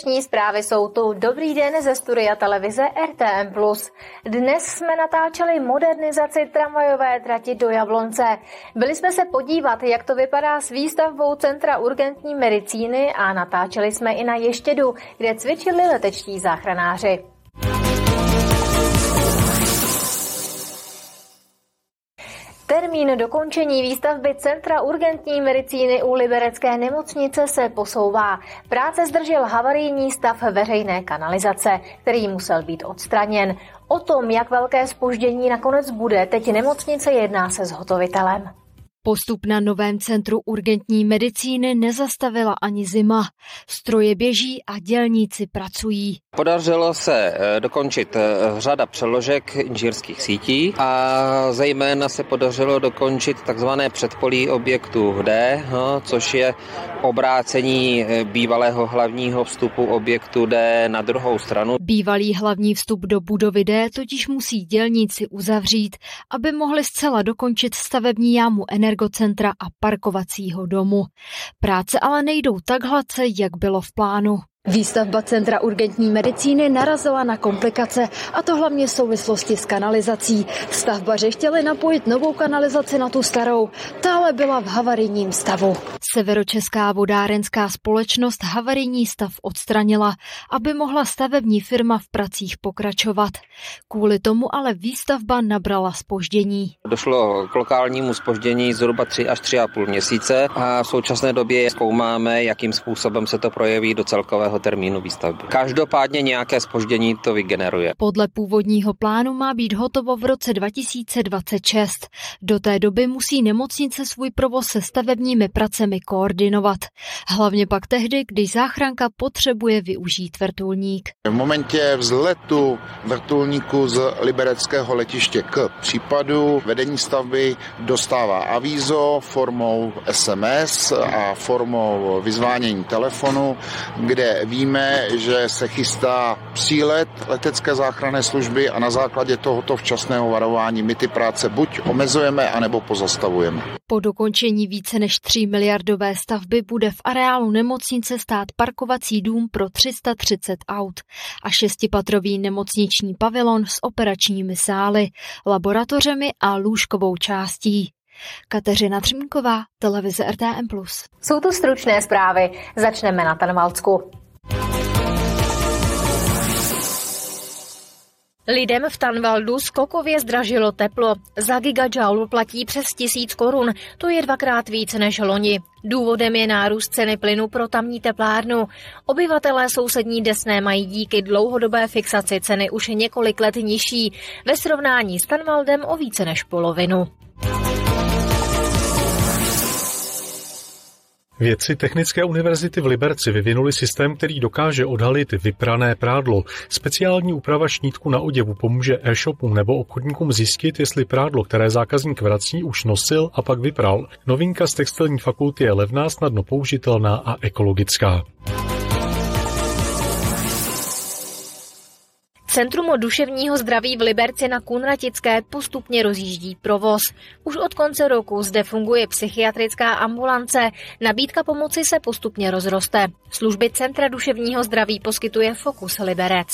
Středeční zprávy jsou tu. Dobrý den ze studia televize RTM+. Dnes jsme natáčeli modernizaci tramvajové trati do Jablonce. Byli jsme se podívat, jak to vypadá s výstavbou Centra urgentní medicíny a natáčeli jsme i na Ještědu, kde cvičili letečtí záchranáři. Termín dokončení výstavby Centra urgentní medicíny u Liberecké nemocnice se posouvá. Práce zdržel havarijní stav veřejné kanalizace, který musel být odstraněn. O tom, jak velké spoždění nakonec bude, teď nemocnice jedná se zhotovitelem. Postup na novém centru urgentní medicíny nezastavila ani zima. Stroje běží a dělníci pracují. Podařilo se eh, dokončit eh, řada přeložek inžírských sítí a zejména se podařilo dokončit takzvané předpolí objektu D, no, což je obrácení eh, bývalého hlavního vstupu objektu D na druhou stranu. Bývalý hlavní vstup do budovy D totiž musí dělníci uzavřít, aby mohli zcela dokončit stavební jámu energocentra a parkovacího domu. Práce ale nejdou tak hladce, jak bylo v plánu. Výstavba Centra urgentní medicíny narazila na komplikace, a to hlavně v souvislosti s kanalizací. Stavbaři chtěli napojit novou kanalizaci na tu starou, ta ale byla v havarijním stavu. Severočeská vodárenská společnost havarijní stav odstranila, aby mohla stavební firma v pracích pokračovat. Kvůli tomu ale výstavba nabrala spoždění. Došlo k lokálnímu spoždění zhruba 3 až 3,5 měsíce a v současné době zkoumáme, jakým způsobem se to projeví do celkového celého termínu výstavby. Každopádně nějaké spoždění to vygeneruje. Podle původního plánu má být hotovo v roce 2026. Do té doby musí nemocnice svůj provoz se stavebními pracemi koordinovat. Hlavně pak tehdy, když záchranka potřebuje využít vrtulník. V momentě vzletu vrtulníku z libereckého letiště k případu vedení stavby dostává avízo formou SMS a formou vyzvánění telefonu, kde víme, že se chystá přílet letecké záchranné služby a na základě tohoto včasného varování my ty práce buď omezujeme, anebo pozastavujeme. Po dokončení více než 3 miliardové stavby bude v areálu nemocnice stát parkovací dům pro 330 aut a šestipatrový nemocniční pavilon s operačními sály, laboratořemi a lůžkovou částí. Kateřina Třmínková, televize RTM+. Jsou tu stručné zprávy. Začneme na Tanvalsku. Lidem v Tanvaldu skokově zdražilo teplo. Za gigajoule platí přes tisíc korun, to je dvakrát víc než loni. Důvodem je nárůst ceny plynu pro tamní teplárnu. Obyvatelé sousední Desné mají díky dlouhodobé fixaci ceny už několik let nižší, ve srovnání s Tanvaldem o více než polovinu. Vědci Technické univerzity v Liberci vyvinuli systém, který dokáže odhalit vyprané prádlo. Speciální úprava šnítku na oděvu pomůže e-shopům nebo obchodníkům zjistit, jestli prádlo, které zákazník vrací, už nosil a pak vypral. Novinka z textilní fakulty je levná, snadno použitelná a ekologická. Centrum duševního zdraví v Liberci na Kunratické postupně rozjíždí provoz. Už od konce roku zde funguje psychiatrická ambulance. Nabídka pomoci se postupně rozroste. Služby Centra duševního zdraví poskytuje Fokus Liberec.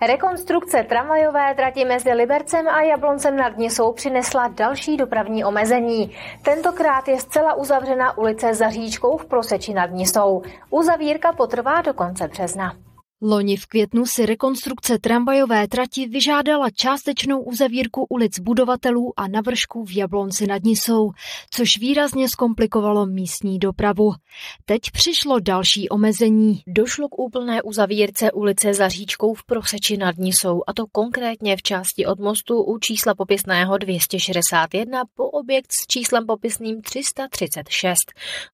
Rekonstrukce tramvajové trati mezi Libercem a Jabloncem nad Nisou přinesla další dopravní omezení. Tentokrát je zcela uzavřena ulice za říčkou v Proseči nad Nisou. Uzavírka potrvá do konce března. Loni v květnu si rekonstrukce tramvajové trati vyžádala částečnou uzavírku ulic budovatelů a navršků v Jablonci nad Nisou, což výrazně zkomplikovalo místní dopravu. Teď přišlo další omezení. Došlo k úplné uzavírce ulice za říčkou v Proseči nad Nisou, a to konkrétně v části od mostu u čísla popisného 261 po objekt s číslem popisným 336.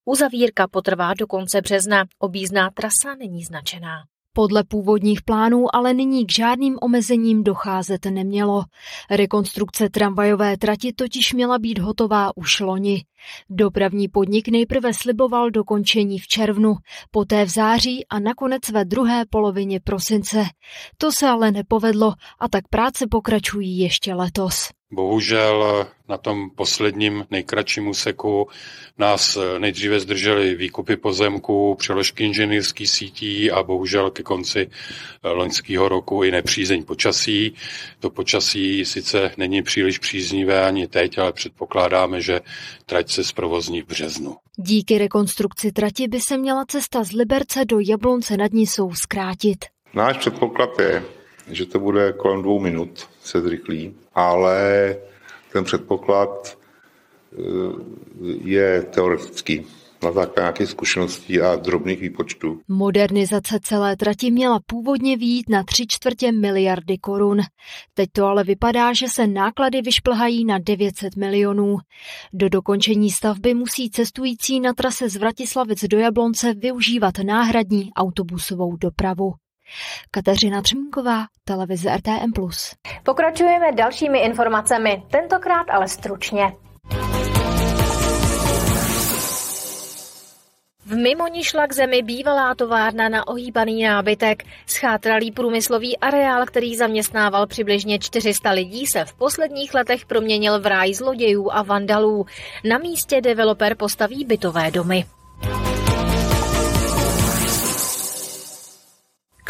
Uzavírka potrvá do konce března, obízná trasa není značená. Podle původních plánů ale nyní k žádným omezením docházet nemělo. Rekonstrukce tramvajové trati totiž měla být hotová už loni. Dopravní podnik nejprve sliboval dokončení v červnu, poté v září a nakonec ve druhé polovině prosince. To se ale nepovedlo a tak práce pokračují ještě letos. Bohužel na tom posledním nejkratším úseku nás nejdříve zdržely výkupy pozemků, přeložky inženýrských sítí a bohužel ke konci loňského roku i nepřízeň počasí. To počasí sice není příliš příznivé ani teď, ale předpokládáme, že trať se zprovozní v březnu. Díky rekonstrukci trati by se měla cesta z Liberce do Jablonce nad Nisou zkrátit. Náš předpoklad je, že to bude kolem dvou minut se zrychlí, ale ten předpoklad eh, je teoretický na základě nějakých zkušeností a drobných výpočtů. Modernizace celé trati měla původně výjít na tři čtvrtě miliardy korun. Teď to ale vypadá, že se náklady vyšplhají na 900 milionů. Do dokončení stavby musí cestující na trase z Vratislavic do Jablonce využívat náhradní autobusovou dopravu. Kateřina Třmínková, televize RTM+. Pokračujeme dalšími informacemi, tentokrát ale stručně. V Mimoni šla k zemi bývalá továrna na ohýbaný nábytek. Schátralý průmyslový areál, který zaměstnával přibližně 400 lidí, se v posledních letech proměnil v ráj zlodějů a vandalů. Na místě developer postaví bytové domy.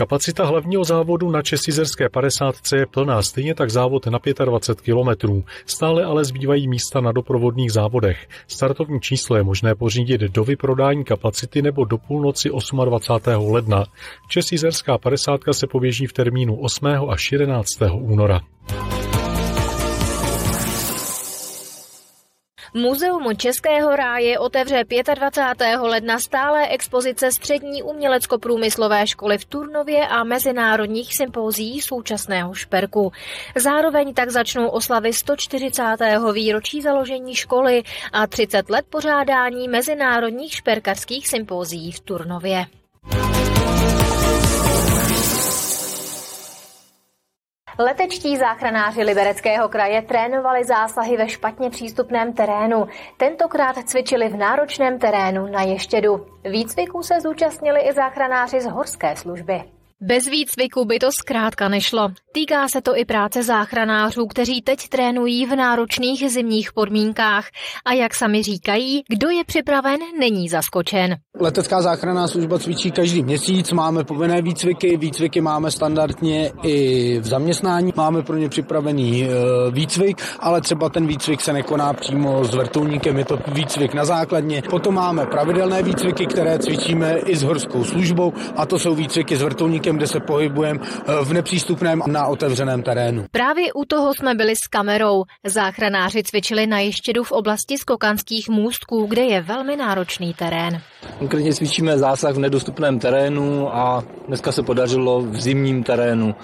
Kapacita hlavního závodu na Česizerské 50 je plná, stejně tak závod na 25 kilometrů. Stále ale zbývají místa na doprovodných závodech. Startovní číslo je možné pořídit do vyprodání kapacity nebo do půlnoci 28. ledna. Česizerská 50 se poběží v termínu 8. až 11. února. Muzeum Českého ráje otevře 25. ledna stále expozice střední umělecko-průmyslové školy v Turnově a mezinárodních sympózií současného šperku. Zároveň tak začnou oslavy 140. výročí založení školy a 30 let pořádání mezinárodních šperkarských sympózií v Turnově. Letečtí záchranáři Libereckého kraje trénovali zásahy ve špatně přístupném terénu. Tentokrát cvičili v náročném terénu na Ještědu. Výcviku se zúčastnili i záchranáři z horské služby. Bez výcviku by to zkrátka nešlo. Týká se to i práce záchranářů, kteří teď trénují v náročných zimních podmínkách. A jak sami říkají, kdo je připraven, není zaskočen. Letecká záchranná služba cvičí každý měsíc, máme povinné výcviky, výcviky máme standardně i v zaměstnání, máme pro ně připravený e, výcvik, ale třeba ten výcvik se nekoná přímo s vrtulníkem, je to výcvik na základně. Potom máme pravidelné výcviky, které cvičíme i s horskou službou a to jsou výcviky s vrtulníkem, kde se pohybujeme e, v nepřístupném na otevřeném terénu. Právě u toho jsme byli s kamerou. Záchranáři cvičili na ještědu v oblasti skokanských můstků, kde je velmi náročný terén. Konkrétně cvičíme zásah v nedostupném terénu a dneska se podařilo v zimním terénu.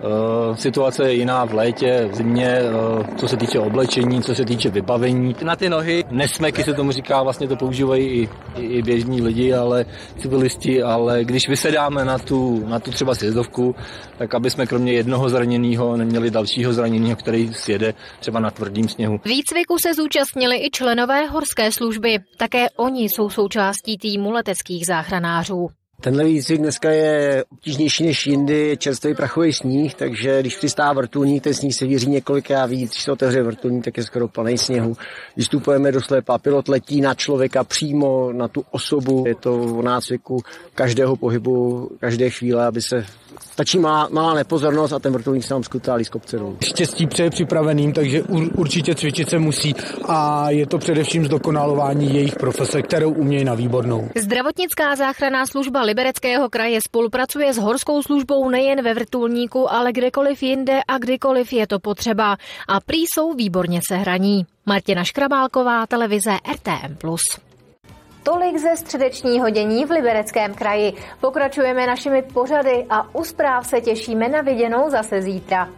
Eh, situace je jiná v létě, v zimě, eh, co se týče oblečení, co se týče vybavení. Na ty nohy, nesmeky se tomu říká, vlastně to používají i, i běžní lidi, ale civilisti, ale když vysedáme na tu, na tu třeba sjezdovku, tak aby jsme kromě jednoho zraněného neměli dalšího zraněného, který sjede třeba na tvrdým sněhu. Výcviku se zúčastnili i členové horské služby. Také oni jsou součástí týmu leteckých záchranářů. Tenhle výcvik dneska je obtížnější než jindy, je čerstvý prachový sníh, takže když přistává vrtulník, ten sníh se víří několikrát víc, když se otevře vrtulník, tak je skoro plný sněhu. Vystupujeme do slépa, pilot letí na člověka přímo, na tu osobu, je to o nácviku každého pohybu, každé chvíle, aby se Stačí malá, malá nepozornost a ten vrtulník se nám skutálí z kopce dolů. Štěstí přeje připraveným, takže určitě cvičit se musí a je to především zdokonalování jejich profese, kterou umějí na výbornou. Zdravotnická záchranná služba Libereckého kraje spolupracuje s horskou službou nejen ve vrtulníku, ale kdekoliv jinde a kdykoliv je to potřeba. A prý jsou výborně sehraní. Martina Škrabálková, televize RTM+. Tolik ze středečního dění v Libereckém kraji. Pokračujeme našimi pořady a u zpráv se těšíme na viděnou zase zítra.